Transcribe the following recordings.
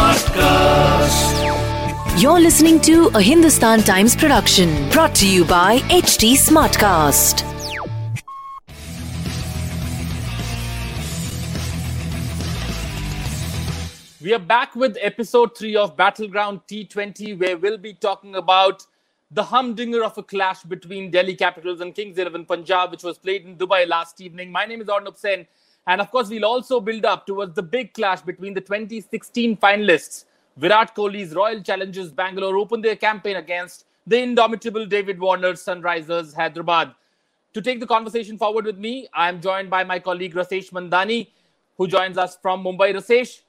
Smartcast. You're listening to a Hindustan Times production brought to you by HT Smartcast. We are back with episode three of Battleground T20, where we'll be talking about the humdinger of a clash between Delhi Capitals and Kings 11 Punjab, which was played in Dubai last evening. My name is Arnab Sen. And of course, we'll also build up towards the big clash between the 2016 finalists. Virat Kohli's Royal Challengers Bangalore opened their campaign against the indomitable David Warner Sunrisers Hyderabad. To take the conversation forward with me, I am joined by my colleague Rasesh Mandani, who joins us from Mumbai. Rasesh,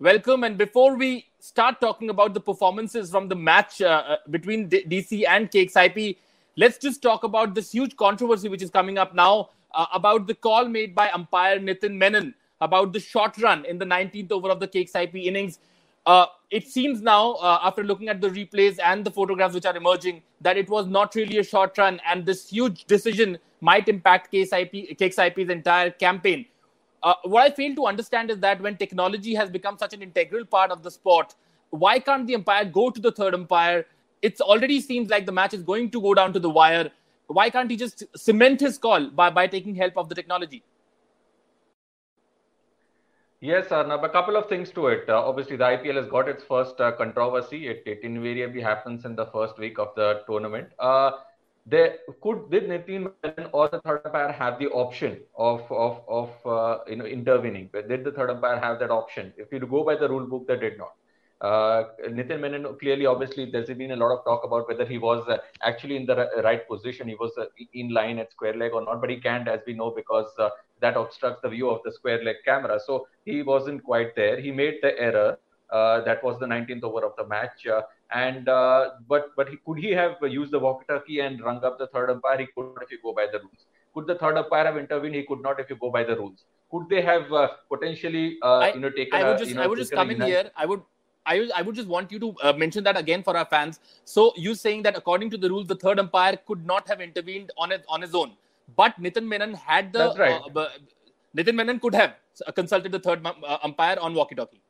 welcome. And before we start talking about the performances from the match uh, uh between D- DC and KXIP, let's just talk about this huge controversy which is coming up now uh, about the call made by umpire Nitin Menon about the short run in the 19th over of the KXIP innings. Uh, it seems now, uh, after looking at the replays and the photographs which are emerging, that it was not really a short run, and this huge decision might impact KXIP, KXIP's entire campaign. Uh, what I fail to understand is that when technology has become such an integral part of the sport, why can't the umpire go to the third umpire? It already seems like the match is going to go down to the wire. Why can't he just cement his call by, by taking help of the technology? Yes, Arnab, a couple of things to it. Uh, obviously, the IPL has got its first uh, controversy. It, it, invariably happens in the first week of the tournament. Uh, they could did Nitin or the third umpire have the option of of of uh, you know intervening? Did the third umpire have that option? If you go by the rule book, they did not. Uh, Nitin Menon clearly, obviously, there's been a lot of talk about whether he was uh, actually in the right position. He was uh, in line at square leg or not, but he can't, as we know, because uh, that obstructs the view of the square leg camera. So he wasn't quite there. He made the error. Uh, that was the 19th over of the match. Uh, and uh, but but he, could he have used the walkie-talkie and rung up the third umpire? He could if you go by the rules. Could the third umpire have intervened? He could not if you go by the rules. Could they have uh, potentially uh, I, you know taken? I would just a, you know, I would just come in here. I would. I, I would just want you to uh, mention that again for our fans. So you saying that according to the rules, the third umpire could not have intervened on his on his own, but Nitin Menon had the. That's right. Uh, Nitin Menon could have consulted the third uh, umpire on walkie-talkie.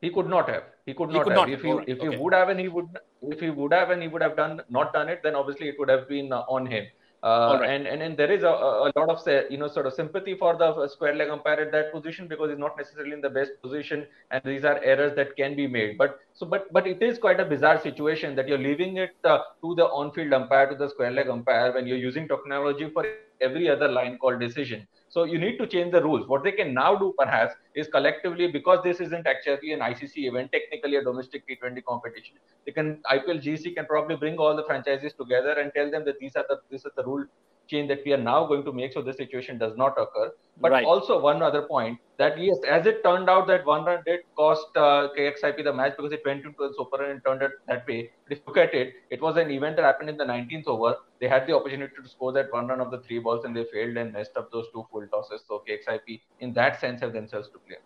He could not have. He could he not could have. Not. If he right. if okay. he would have and he would if he would have and he would have done not done it, then obviously it would have been uh, on him. Uh, right. and, and and there is a, a lot of you know sort of sympathy for the square leg umpire at that position because he's not necessarily in the best position and these are errors that can be made but so but but it is quite a bizarre situation that you're leaving it uh, to the on-field umpire to the square leg umpire when you're using technology for every other line call decision so you need to change the rules. What they can now do perhaps is collectively, because this isn't actually an ICC event, technically a domestic T20 competition, they can IPL GC can probably bring all the franchises together and tell them that these are the this is the rule change that we are now going to make so this situation does not occur. But right. also one other point that yes, as it turned out that one run did cost uh, KXIP the match because it went into the super and turned it that way. But if you look at it, it was an event that happened in the 19th over. They had the opportunity to score that one run of the three balls and they failed and messed up those two full tosses. So KXIP in that sense have themselves to blame.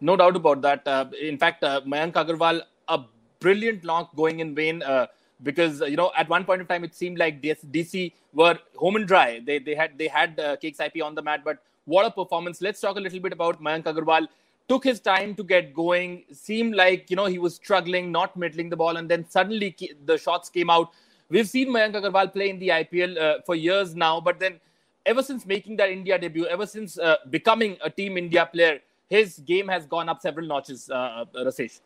No doubt about that. Uh, in fact, uh, Mayank Agarwal, a brilliant knock going in vain. Uh, because you know at one point of time it seemed like DC were home and dry. They they had they had uh, KXIP on the mat, but what a performance! Let's talk a little bit about Mayank Agarwal. Took his time to get going. Seemed like you know he was struggling, not middling the ball, and then suddenly the shots came out. We've seen Mayank Agarwal play in the IPL uh, for years now, but then ever since making that India debut, ever since uh, becoming a Team India player, his game has gone up several notches. Uh, Rasesh.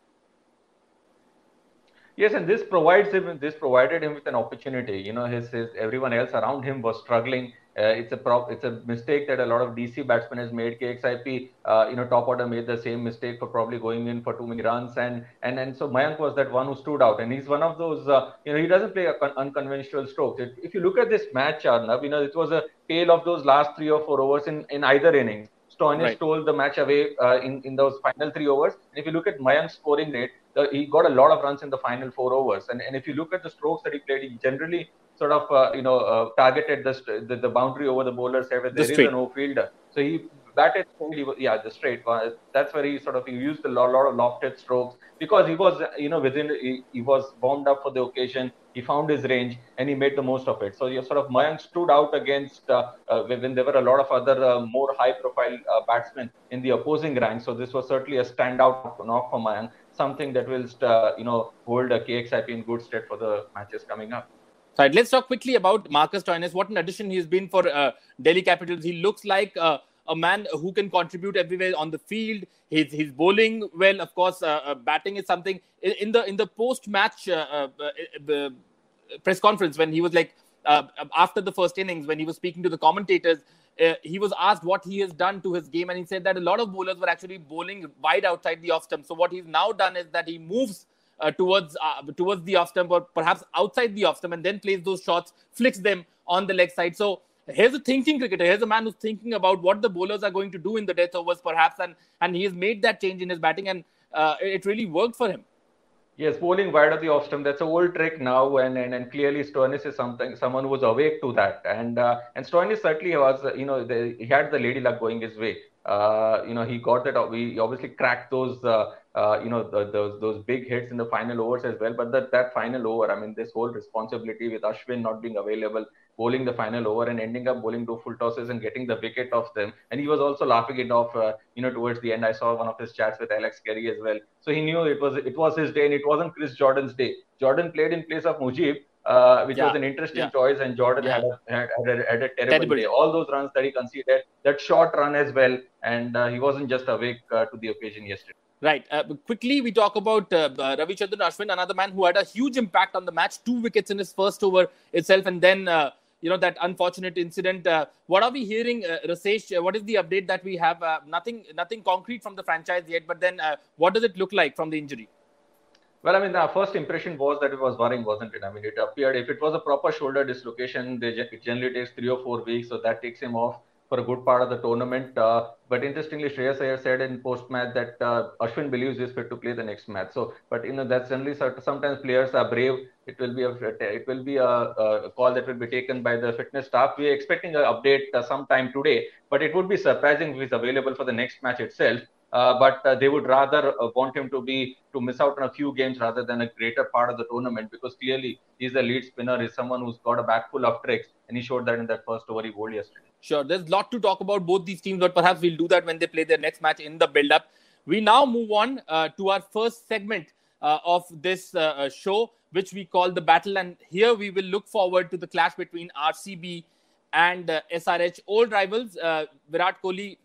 Yes, and this provides him. This provided him with an opportunity. You know, his, his everyone else around him was struggling. Uh, it's a prop, it's a mistake that a lot of DC batsmen has made. KXIP, uh, you know, top order made the same mistake for probably going in for too many runs, and and and so Mayank was that one who stood out, and he's one of those. Uh, you know, he doesn't play con- unconventional strokes. If you look at this match, Arnab, you know, it was a tale of those last three or four overs in in either inning Stoinis right. stole the match away uh, in, in those final three overs. And if you look at Mayank's scoring rate, the, he got a lot of runs in the final four overs. And, and if you look at the strokes that he played, he generally sort of uh, you know uh, targeted the, the, the boundary over the bowlers where there the is a no fielder. So he batted yeah the straight. Uh, that's where he sort of he used a lot, lot of lofted strokes because he was you know within he, he was warmed up for the occasion. He found his range and he made the most of it. So you sort of Mayank stood out against uh, uh, when there were a lot of other uh, more high-profile uh, batsmen in the opposing ranks. So this was certainly a standout knock for Mayank, something that will uh, you know hold a KXIP in good stead for the matches coming up. Right. Let's talk quickly about Marcus Stoinis. What an addition he's been for uh, Delhi Capitals. He looks like uh, a man who can contribute everywhere on the field. He's, he's bowling well. Of course, uh, uh batting is something. In, in the in the post match uh, uh, press conference when he was like after the first innings when he was speaking to the commentators. he was asked what he has done to his game, and he said that a lot of bowlers were actually bowling wide outside the off stump. So what he's now done is that he moves uh, towards uh, towards the off stump or perhaps outside the off stump and then plays those shots, flicks them on the leg side. So here's a thinking cricketer. Here's a man who's thinking about what the bowlers are going to do in the death overs, perhaps, and and he has made that change in his batting, and uh, it really worked for him. Yes, bowling wide of the off stump. That's a old trick now, and and, and clearly Stoinis is something someone who was awake to that, and uh, and Stoinis certainly was. You know, the, he had the lady luck going his way. Uh, you know, he got that. We obviously cracked those uh, uh, you know, the, those those big hits in the final overs as well. But that that final over, I mean, this whole responsibility with Ashwin not being available, bowling the final over and ending up bowling two full tosses and getting the wicket off them. And he was also laughing it off, uh, you know, towards the end. I saw one of his chats with Alex Carey as well. So he knew it was it was his day, and it wasn't Chris Jordan's day. Jordan played in place of Mujib. Uh, which yeah. was an interesting yeah. choice, and Jordan yeah. had, a, had, had, a, had a terrible, terrible day. All those runs that he conceded, that short run as well, and uh, he wasn't just awake uh, to the occasion yesterday. Right. Uh, quickly, we talk about uh, uh, Ravichandran Ashwin, another man who had a huge impact on the match, two wickets in his first over itself, and then uh, you know that unfortunate incident. Uh, what are we hearing, uh, Rasesh? Uh, what is the update that we have? nothing, nothing concrete from the franchise yet. But then, what does it look like from the injury? Well, I mean, the first impression was that it was worrying, wasn't it? I mean, it appeared if it was a proper shoulder dislocation, they, it generally takes three or four weeks, so that takes him off for a good part of the tournament. Uh, but interestingly, Shreyas Iyer said in post match that uh, Ashwin believes he's fit to play the next match. So, but you know that's generally sometimes players are brave. It will be a it will be a, a call that will be taken by the fitness staff. We are expecting an update uh, sometime today, but it would be surprising if he's available for the next match itself. Uh, but uh, they would rather uh, want him to be to miss out on a few games rather than a greater part of the tournament because clearly he's a lead spinner. He's someone who's got a back full of tricks, and he showed that in that first over he bowled yesterday. Sure, there's a lot to talk about both these teams, but perhaps we'll do that when they play their next match in the build-up. We now move on uh, to our first segment uh, of this uh, uh show, which we call the battle, and here we will look forward to the clash between RCB and uh, SRH, old rivals. Uh, Virat Kohli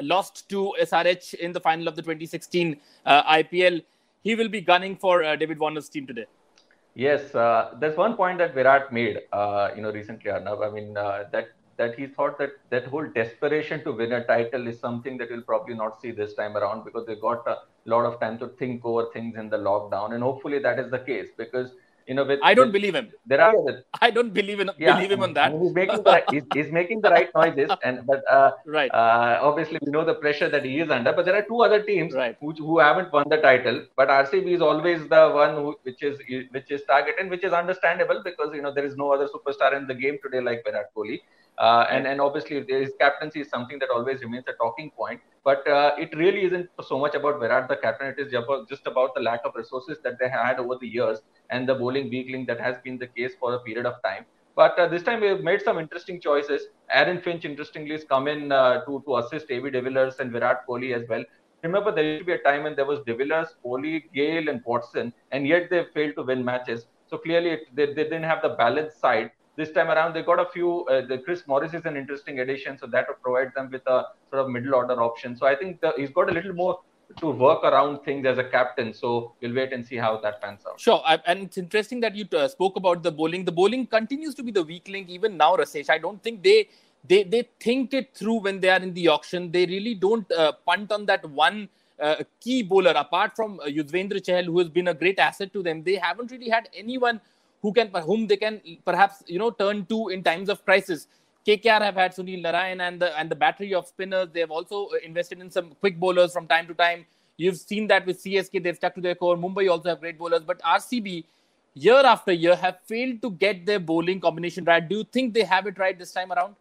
lost to SRH in the final of the 2016 IPL. He will be gunning for David Warner's team today. Yes, uh, there's one point that Virat made, uh, you know, recently, Arnab. I mean, uh, that that he thought that that whole desperation to win a title is something that we'll probably not see this time around because they got a lot of time to think over things in the lockdown, and hopefully that is the case because you know, with, I don't with, believe him. There are. I don't believe in yeah, believe him on that. He's making the he's, he's, making the right noises, and but uh, right. Uh, obviously we know the pressure that he is under. But there are two other teams right. who, who haven't won the title. But RCB is always the one who, which is which is targeted, which is understandable because you know there is no other superstar in the game today like Virat Kohli. Uh, and and obviously his captaincy is something that always remains a talking point. But uh, it really isn't so much about Virat the captain. It is just about the lack of resources that they had over the years and the bowling weakling that has been the case for a period of time. But uh, this time we've made some interesting choices. Aaron Finch, interestingly, has come in uh, to to assist AB de Villiers and Virat Kohli as well. Remember, there used to be a time when there was de Villiers, Kohli, Gayle, and Watson, and yet they failed to win matches. So clearly, it, they, they didn't have the balanced side this time around, they got a few. Uh, the Chris Morris is an interesting addition, so that will provide them with a sort of middle order option. So I think the, he's got a little more to work around things as a captain. So we'll wait and see how that pans out. Sure, I, and it's interesting that you uh, spoke about the bowling. The bowling continues to be the weak link even now, Rasesh. I don't think they they they think it through when they are in the auction. They really don't uh, punt on that one. Uh, key bowler apart from uh, Chahal, who has been a great asset to them, they haven't really had anyone who can whom they can perhaps you know turn to in times of crisis. KKR have had Sunil Narine and the and the battery of spinners. They have also uh, invested in some quick bowlers from time to time. You've seen that with CSK, they've stuck to their core. Mumbai also have great bowlers, but RCB, year after year, have failed to get their bowling combination right. Do you think they have it right this time around?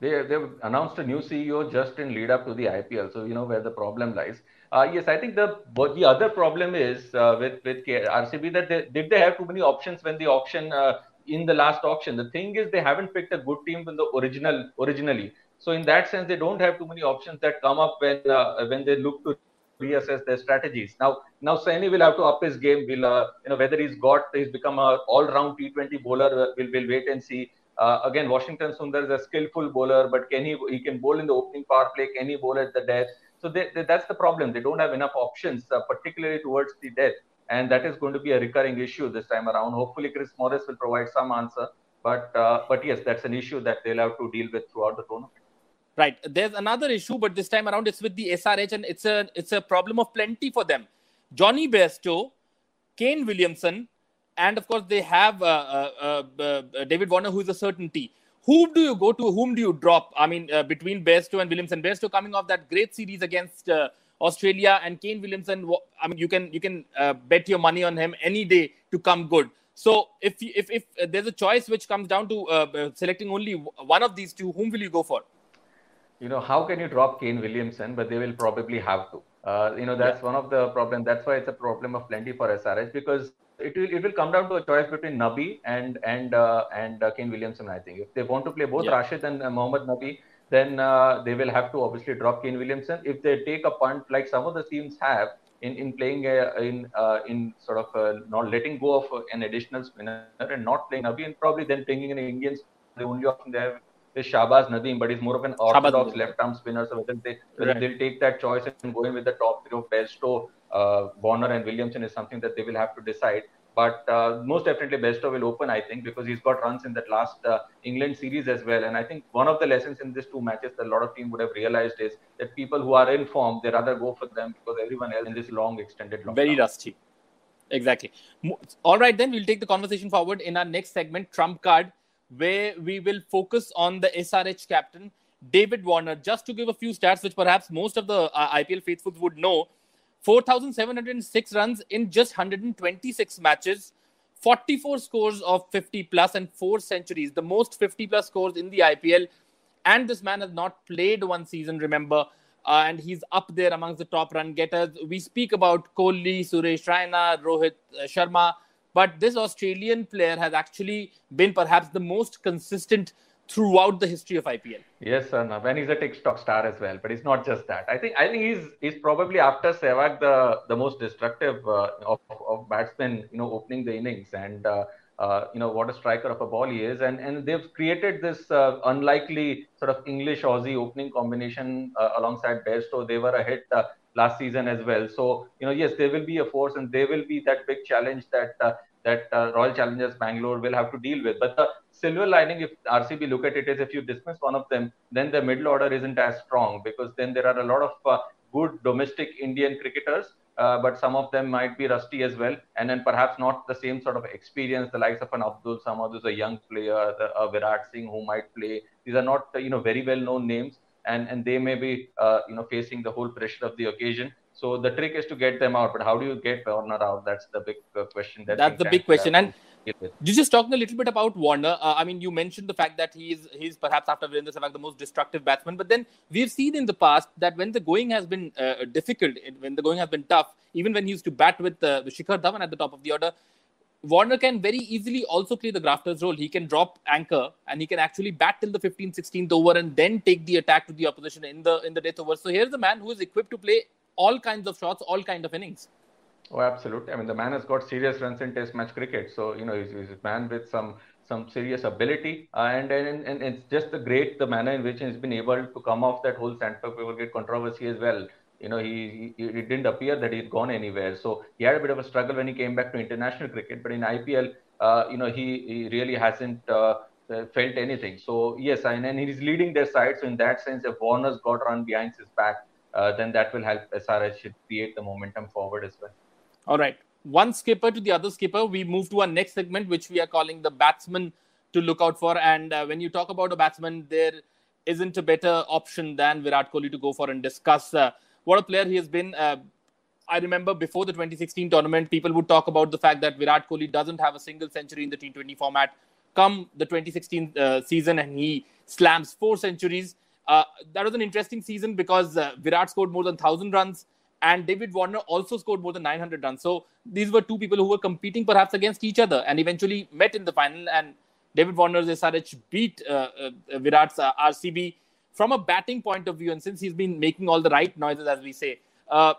They, they've announced a new CEO just in lead up to the IPL, so you know where the problem lies. Uh, yes, I think the the other problem is uh, with with RCB that they, did they have too many options when the auction uh, in the last auction. The thing is they haven't picked a good team in the original originally. So in that sense, they don't have too many options that come up when uh, when they look to reassess their strategies. Now now Saini will have to up his game. Will uh, you know whether he's got he's become a all-round T20 bowler? Uh, we'll we'll wait and see. Uh, again, Washington Sundar is a skillful bowler, but can he he can bowl in the opening power play? Can he bowl at the death? So they, they, that's the problem. They don't have enough options, uh, particularly towards the death and that is going to be a recurring issue this time around. Hopefully, Chris Morris will provide some answer, but uh, but yes, that's an issue that they'll have to deal with throughout the tournament. Right. There's another issue, but this time around it's with the SRH, and it's a it's a problem of plenty for them. Jonny Bairstow, Kane Williamson, and of course they have uh, uh, uh, uh David Warner, who is a certainty. Who do you go to? Whom do you drop? I mean, uh, between Bairstow and Williamson. Bairstow coming off that great series against uh, Australia and Kane Williamson. I mean, you can you can uh, bet your money on him any day to come good. So if if if uh, there's a choice which comes down to uh, uh, selecting only one of these two, whom will you go for? You know, how can you drop Kane Williamson? But they will probably have to. Uh, you know, that's yeah. one of the problem. That's why it's a problem of plenty for SRH because it will it will come down to a choice between Nabi and and uh, and Kane Williamson. I think if they want to play both yeah. Rashid and Mohammad Nabi, then uh, they will have to obviously drop Kane Williamson. If they take a punt like some of the teams have in in playing a, in uh, in sort of uh, not letting go of an additional spinner and not playing Nabi and probably then bringing an Indian, the only option they have is Shahbaz Nadeem, but he's more of an orthodox left-arm spinner. So whether they whether right. they'll take that choice and go in with the top three of Bairstow, uh, Warner, and Williamson is something that they will have to decide. But uh, most definitely, Bairstow will open, I think, because he's got runs in that last uh, England series as well. And I think one of the lessons in these two matches that a lot of teams would have realized is that people who are in form, they rather go for them because everyone else in this long, extended lockdown. Very rusty. Exactly. All right, then we'll take the conversation forward in our next segment, Trump Card, where we will focus on the SRH captain, David Warner. Just to give a few stats, which perhaps most of the uh, IPL faithfuls would know 4,706 runs in just 126 matches, 44 scores of 50 plus, and four centuries, the most 50 plus scores in the IPL. And this man has not played one season, remember, uh, and he's up there amongst the top run getters. We speak about Kohli, Suresh Raina, Rohit uh, Sharma, but this Australian player has actually been perhaps the most consistent throughout the history of IPL. Yes, Arnab, and he's a TikTok star as well. But it's not just that. I think I think he's he's probably after Sehwag the the most destructive uh, of, of batsmen. You know, opening the innings and. Uh, uh, you know what a striker of a ball he is, and and they've created this uh, unlikely sort of English Aussie opening combination uh, alongside Bairstow. They were a hit uh, last season as well. So you know, yes, they will be a force, and they will be that big challenge that uh, that uh, Royal Challengers Bangalore will have to deal with. But the silver lining, if RCB look at it, is if you dismiss one of them, then the middle order isn't as strong because then there are a lot of uh, good domestic Indian cricketers, uh, but some of them might be rusty as well, and then perhaps not the same sort of experience. The likes of an Abdul Samad, who's a young player, the, uh, Virat Singh, who might play. These are not you know very well known names, and and they may be uh, you know facing the whole pressure of the occasion. So the trick is to get them out. But how do you get Warner out? That's the big uh, question. That That's the big question. And you just talking a little bit about Warner. Uh, I mean, you mentioned the fact that he's he's perhaps after Virendra Sehwag the most destructive batsman. But then we've seen in the past that when the going has been uh, difficult, when the going has been tough, even when he used to bat with uh, Shikhar Dhawan at the top of the order, Warner can very easily also play the grafter's role. He can drop anchor and he can actually bat till the 15th, 16th over and then take the attack to the opposition in the in the death over. So here's a man who is equipped to play all kinds of shots, all kind of innings. Oh, absolutely. I mean, the man has got serious runs in Test match cricket. So you know, he's, he's a man with some some serious ability, uh, and, and and it's just the great the manner in which he's been able to come off that whole Sandpaper Brigade controversy as well. You know, he, he it didn't appear that he'd gone anywhere. So he had a bit of a struggle when he came back to international cricket, but in IPL, uh, you know, he he really hasn't. Uh, felt anything. So yes, and, and he's leading their side. So in that sense, if Warner's got run behind his back, uh, then that will help SRH create the momentum forward as well. All right. One skipper to the other skipper. We move to our next segment, which we are calling the batsman to look out for. And uh, when you talk about a batsman, there isn't a better option than Virat Kohli to go for and discuss uh, what a player he has been. Uh, I remember before the 2016 tournament, people would talk about the fact that Virat Kohli doesn't have a single century in the T20 format. Come the 2016 uh, season, and he slams four centuries. Uh, that was an interesting season because uh, Virat scored more than 1,000 runs and David Warner also scored more than 900 runs. So these were two people who were competing perhaps against each other and eventually met in the final. And David Warner's SRH beat uh, uh, Virat's uh, RCB from a batting point of view. And since he's been making all the right noises, as we say, uh,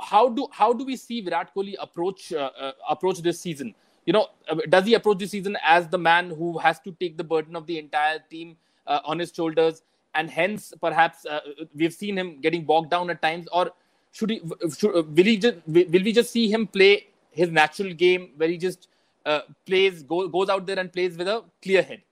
how do how do we see Virat Kohli approach uh, uh, approach this season? You know, does he approach this season as the man who has to take the burden of the entire team on his shoulders? And hence perhaps uh, we've seen him getting bogged down at times or should he should, will he just will we just see him play his natural game where he just uh, plays go, goes out there and plays with a clear head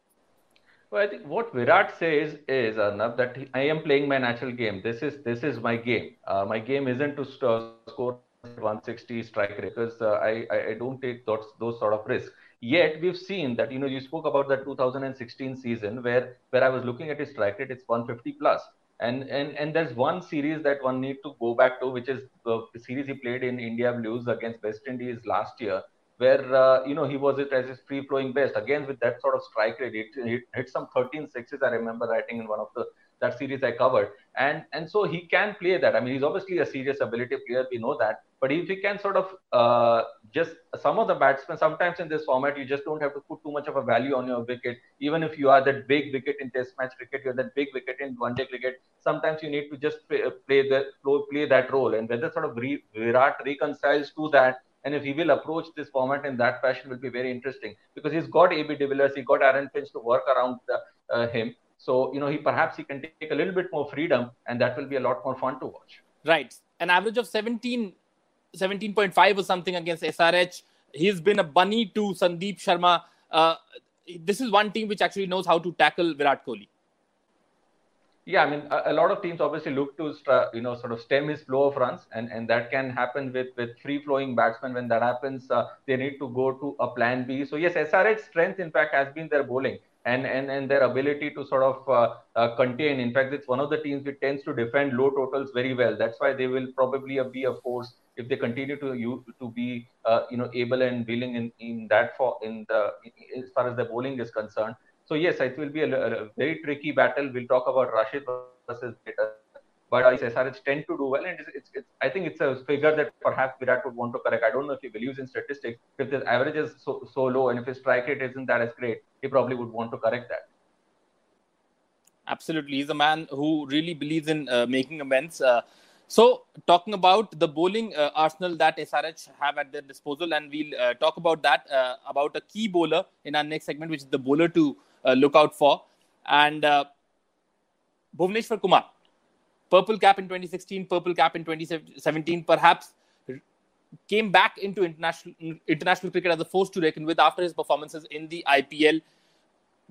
well, I think what Virat says is Arnab that I am playing my natural game. This is this is my game. Uh, my game isn't to score 160 strike rate because uh, I, I don't take those those sort of risks. Yet we've seen that you know you spoke about the 2016 season where where I was looking at his strike rate, it's 150 plus. And and and there's one series that one need to go back to, which is the series he played in India Blues against West Indies last year, where uh, you know he was it as his free flowing best again with that sort of strike rate. It, it hit some 13 sixes. I remember writing in one of the that series I covered. And and so he can play that. I mean, he's obviously a serious ability player. We know that. But if he can sort of uh, just some of the batsmen, sometimes in this format, you just don't have to put too much of a value on your wicket. Even if you are that big wicket in Test match cricket, you're that big wicket in One Day cricket. Sometimes you need to just play, play the play that role. And whether sort of re, Virat reconciles to that and if he will approach this format in that fashion, will be very interesting because he's got AB de Villiers, he got Aaron Finch to work around the, uh, him. So, you know, he perhaps he can take a little bit more freedom and that will be a lot more fun to watch. Right. An average of 17, 17.5 or something against SRH. He's been a bunny to Sandeep Sharma. Uh, this is one team which actually knows how to tackle Virat Kohli. Yeah, I mean, a, a, lot of teams obviously look to, you know, sort of stem his flow of runs, and, and that can happen with, with free flowing batsmen. When that happens, uh, they need to go to a plan B. So, yes, SRH's strength, in fact, has been their bowling and, and, and their ability to sort of uh, uh, contain. In fact, it's one of the teams which tends to defend low totals very well. That's why they will probably be a force if they continue to you to be uh, you know able and willing in, in that for in the as far as the bowling is concerned. So yes, it will be a, a very tricky battle. We'll talk about Rashid versus Peter but uh, SRH tend to do well, and it's, it's, it's, I think it's a figure that perhaps Virat would want to correct. I don't know if he believes in statistics. If the average is so, so low and if his strike rate isn't that as great, he probably would want to correct that. Absolutely, he's a man who really believes in uh, making amends. Uh, so, talking about the bowling uh, arsenal that SRH have at their disposal, and we'll uh, talk about that uh, about a key bowler in our next segment, which is the bowler to look out for, and Bhuvneshwar Kumar purple cap in 2016, purple cap in 2017, perhaps came back into international international cricket as a force to reckon with after his performances in the IPL.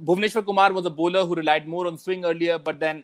Bhuvneshwar Kumar was a bowler who relied more on swing earlier, but then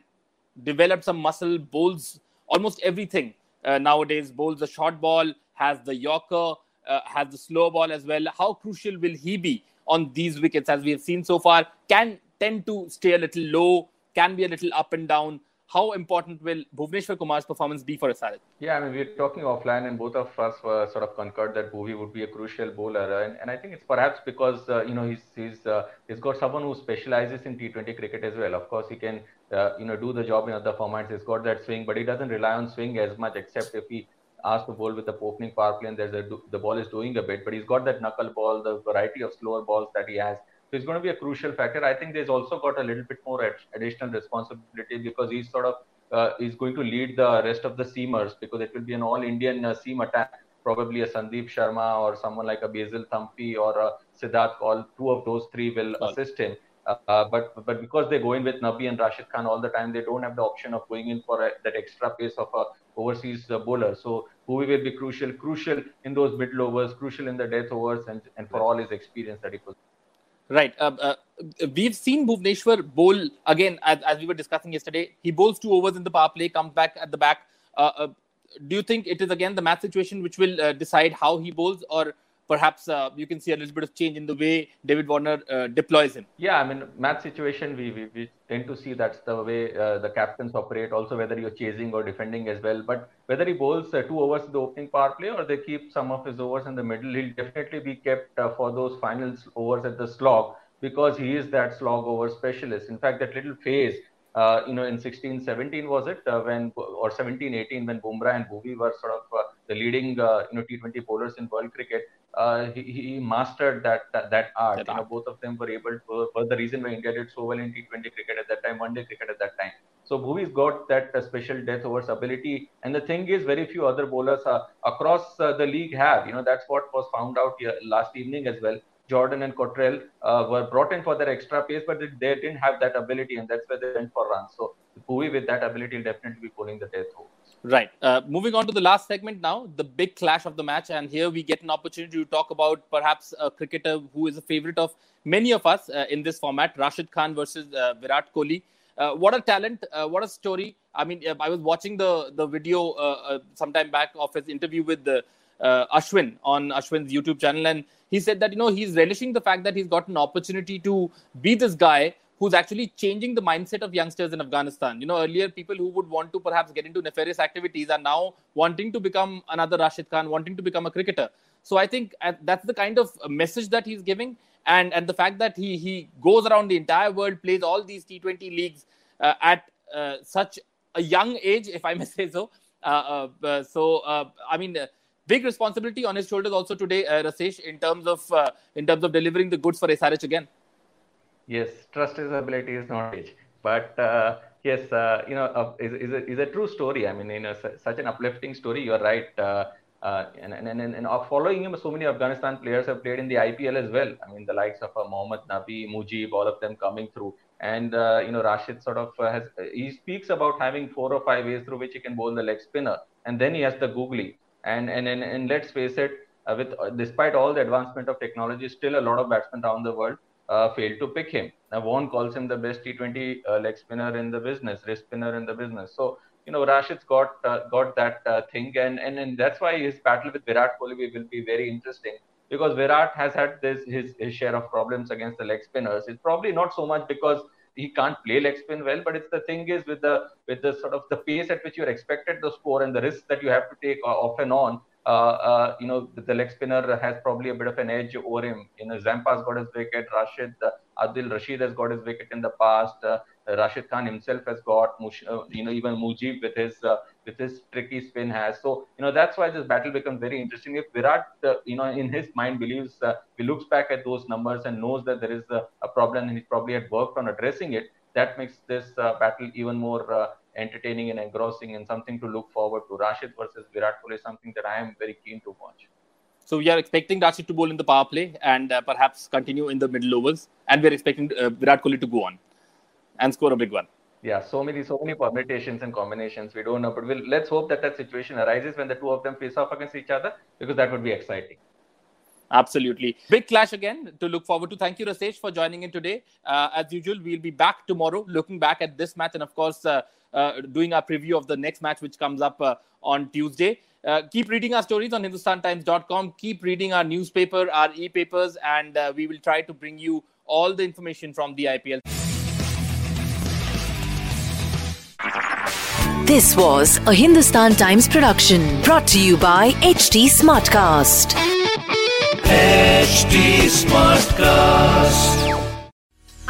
developed some muscle, bowls almost everything uh, nowadays. Bowls a short ball, has the Yorker, uh, has the slow ball as well. How crucial will he be on these wickets, as we have seen so far? Can tend to stay a little low, can be a little up and down how important will Bhuvneshwar Kumar's performance be for SRH? Yeah, I mean, we're talking offline, and both of us were sort of concurred that Bhuvi would be a crucial bowler, and, and I think it's perhaps because uh, you know he's he's uh, he's got someone who specializes in T20 cricket as well. Of course, he can uh, you know do the job in other formats. He's got that swing, but he doesn't rely on swing as much, except if he asked to bowl with the opening power play and there's a, the ball is doing a bit, but he's got that knuckle ball, the variety of slower balls that he has. So he's going to be a crucial factor. I think there's also got a little bit more additional responsibility because he's sort of uh, is going to lead the rest of the seamers because it will be an all-Indian uh, seam attack. Probably a Sandeep Sharma or someone like a Basil Thampi or a Siddharth Kaul. Two of those three will assist him. Uh, but but because they go in with Nabi and Rashid Khan all the time, they don't have the option of going in for a, that extra pace of a overseas uh, bowler. So Bhuvi will be crucial, crucial in those middle overs, crucial in the death overs, and, and for all his experience that he possesses. Right. Uh, uh, we've seen Bhuvneshwar bowl again, as, as, we were discussing yesterday. He bowls two overs in the power play, comes back at the back. Uh, uh do you think it is again the match situation which will uh, decide how he bowls, or perhaps uh, you can see a little bit of change in the way David Warner uh, deploys him. Yeah, I mean, match situation, we, we, we tend to see that's the way uh, the captains operate, also whether you're chasing or defending as well. But whether he bowls uh, two overs in the opening power play or they keep some of his overs in the middle, he'll definitely be kept uh, for those final overs at the slog because he is that slog over specialist. In fact, that little phase uh, you know, in 16, 17 was it when, or 17, 18 when Bumrah and Bhuvi were sort of the leading, you know, T20 bowlers in world cricket. Uh, he, he, mastered that that, that art. That you know, both of them were able to. Was the reason why India did so well in T20 cricket at that time, one day cricket at that time. So Bhuvi's got that uh, special death overs ability. And the thing is, very few other bowlers across the league have. You know, that's what was found out here last evening as well. Jordan and Cottrell uh, were brought in for their extra pace, but they didn't have that ability, and that's where they went for runs. So Bhuvi with that ability will definitely be pulling the death overs. Right. Uh, moving on to the last segment now, the big clash of the match, and here we get an opportunity to talk about perhaps a cricketer who is a favorite of many of us uh, in this format, Rashid Khan versus uh, Virat Kohli. Uh, what a talent! Uh, what a story! I mean, I was watching the the video sometime back of his interview with the uh, Ashwin on Ashwin's YouTube channel, and he said that you know he's relishing the fact that he's got an opportunity to be this guy who's actually changing the mindset of youngsters in Afghanistan. You know, earlier people who would want to perhaps get into nefarious activities are now wanting to become another Rashid Khan, wanting to become a cricketer. So I think uh, that's the kind of message that he's giving, and and the fact that he he goes around the entire world, plays all these T20 leagues uh, at uh, such a young age, if I may say so. Uh, uh, so I mean big responsibility on his shoulders also today, uh, Rasesh, in terms of uh, in terms of delivering the goods for SRH again. Yes, trust his ability is age, but uh, yes, uh, you know, uh, is, is, a, is a true story. I mean, you know, such an uplifting story. You're right. Uh, uh, and, and, and, and following him, so many Afghanistan players have played in the IPL as well. I mean, the likes of uh, Mohammad Nabi, Mujib, all of them coming through. And, uh, you know, Rashid sort of uh, has, he speaks about having four or five ways through which he can bowl the leg spinner. And then he has the googly. And and and, and let's face it, uh, with uh, despite all the advancement of technology, still a lot of batsmen around the world uh, failed to pick him. Now, Vaughan calls him the best T20 uh, leg spinner in the business, wrist spinner in the business. So you know, Rashid's got uh, got that uh, thing, and, and and that's why his battle with Virat Kohli will be very interesting because Virat has had this his, his share of problems against the leg spinners. It's probably not so much because he can't play leg spin well. But it's the thing is with the with the sort of the pace at which you're expected to score and the risks that you have to take off and on. Uh, uh, you know, the, leg spinner has probably a bit of an edge over him. You know, Zampa's got his wicket. Rashid, uh, Adil Rashid has got his wicket in the past. Rashid Khan himself has got, you know, even Mujib with his with his tricky spin has. So you know that's why this battle becomes very interesting. If Virat, uh, you know, in his mind believes uh, he looks back at those numbers and knows that there is a, a problem and he's probably had worked on addressing it, that makes this uh, battle even more entertaining and engrossing and something to look forward to. Rashid versus Virat Kohli is something that I am very keen to watch. So we are expecting Rashid to bowl in the power play and uh, perhaps continue in the middle overs, and we're expecting uh, Virat Kohli to go on and score a big one. Yeah, so many, so many permutations and combinations. We don't know, but we'll, let's hope that that situation arises when the two of them face off against each other, because that would be exciting. Absolutely. Big clash again to look forward to. Thank you, Rasesh, for joining in today. Uh, as usual, we'll be back tomorrow looking back at this match and, of course, uh, doing our preview of the next match, which comes up uh, on Tuesday. Uh, keep reading our stories on hindustantimes.com. Keep reading our newspaper, our e papers, and uh, we will try to bring you all the information from the IPL. This was a Hindustan Times production brought to you by HT Smartcast. HT Smartcast.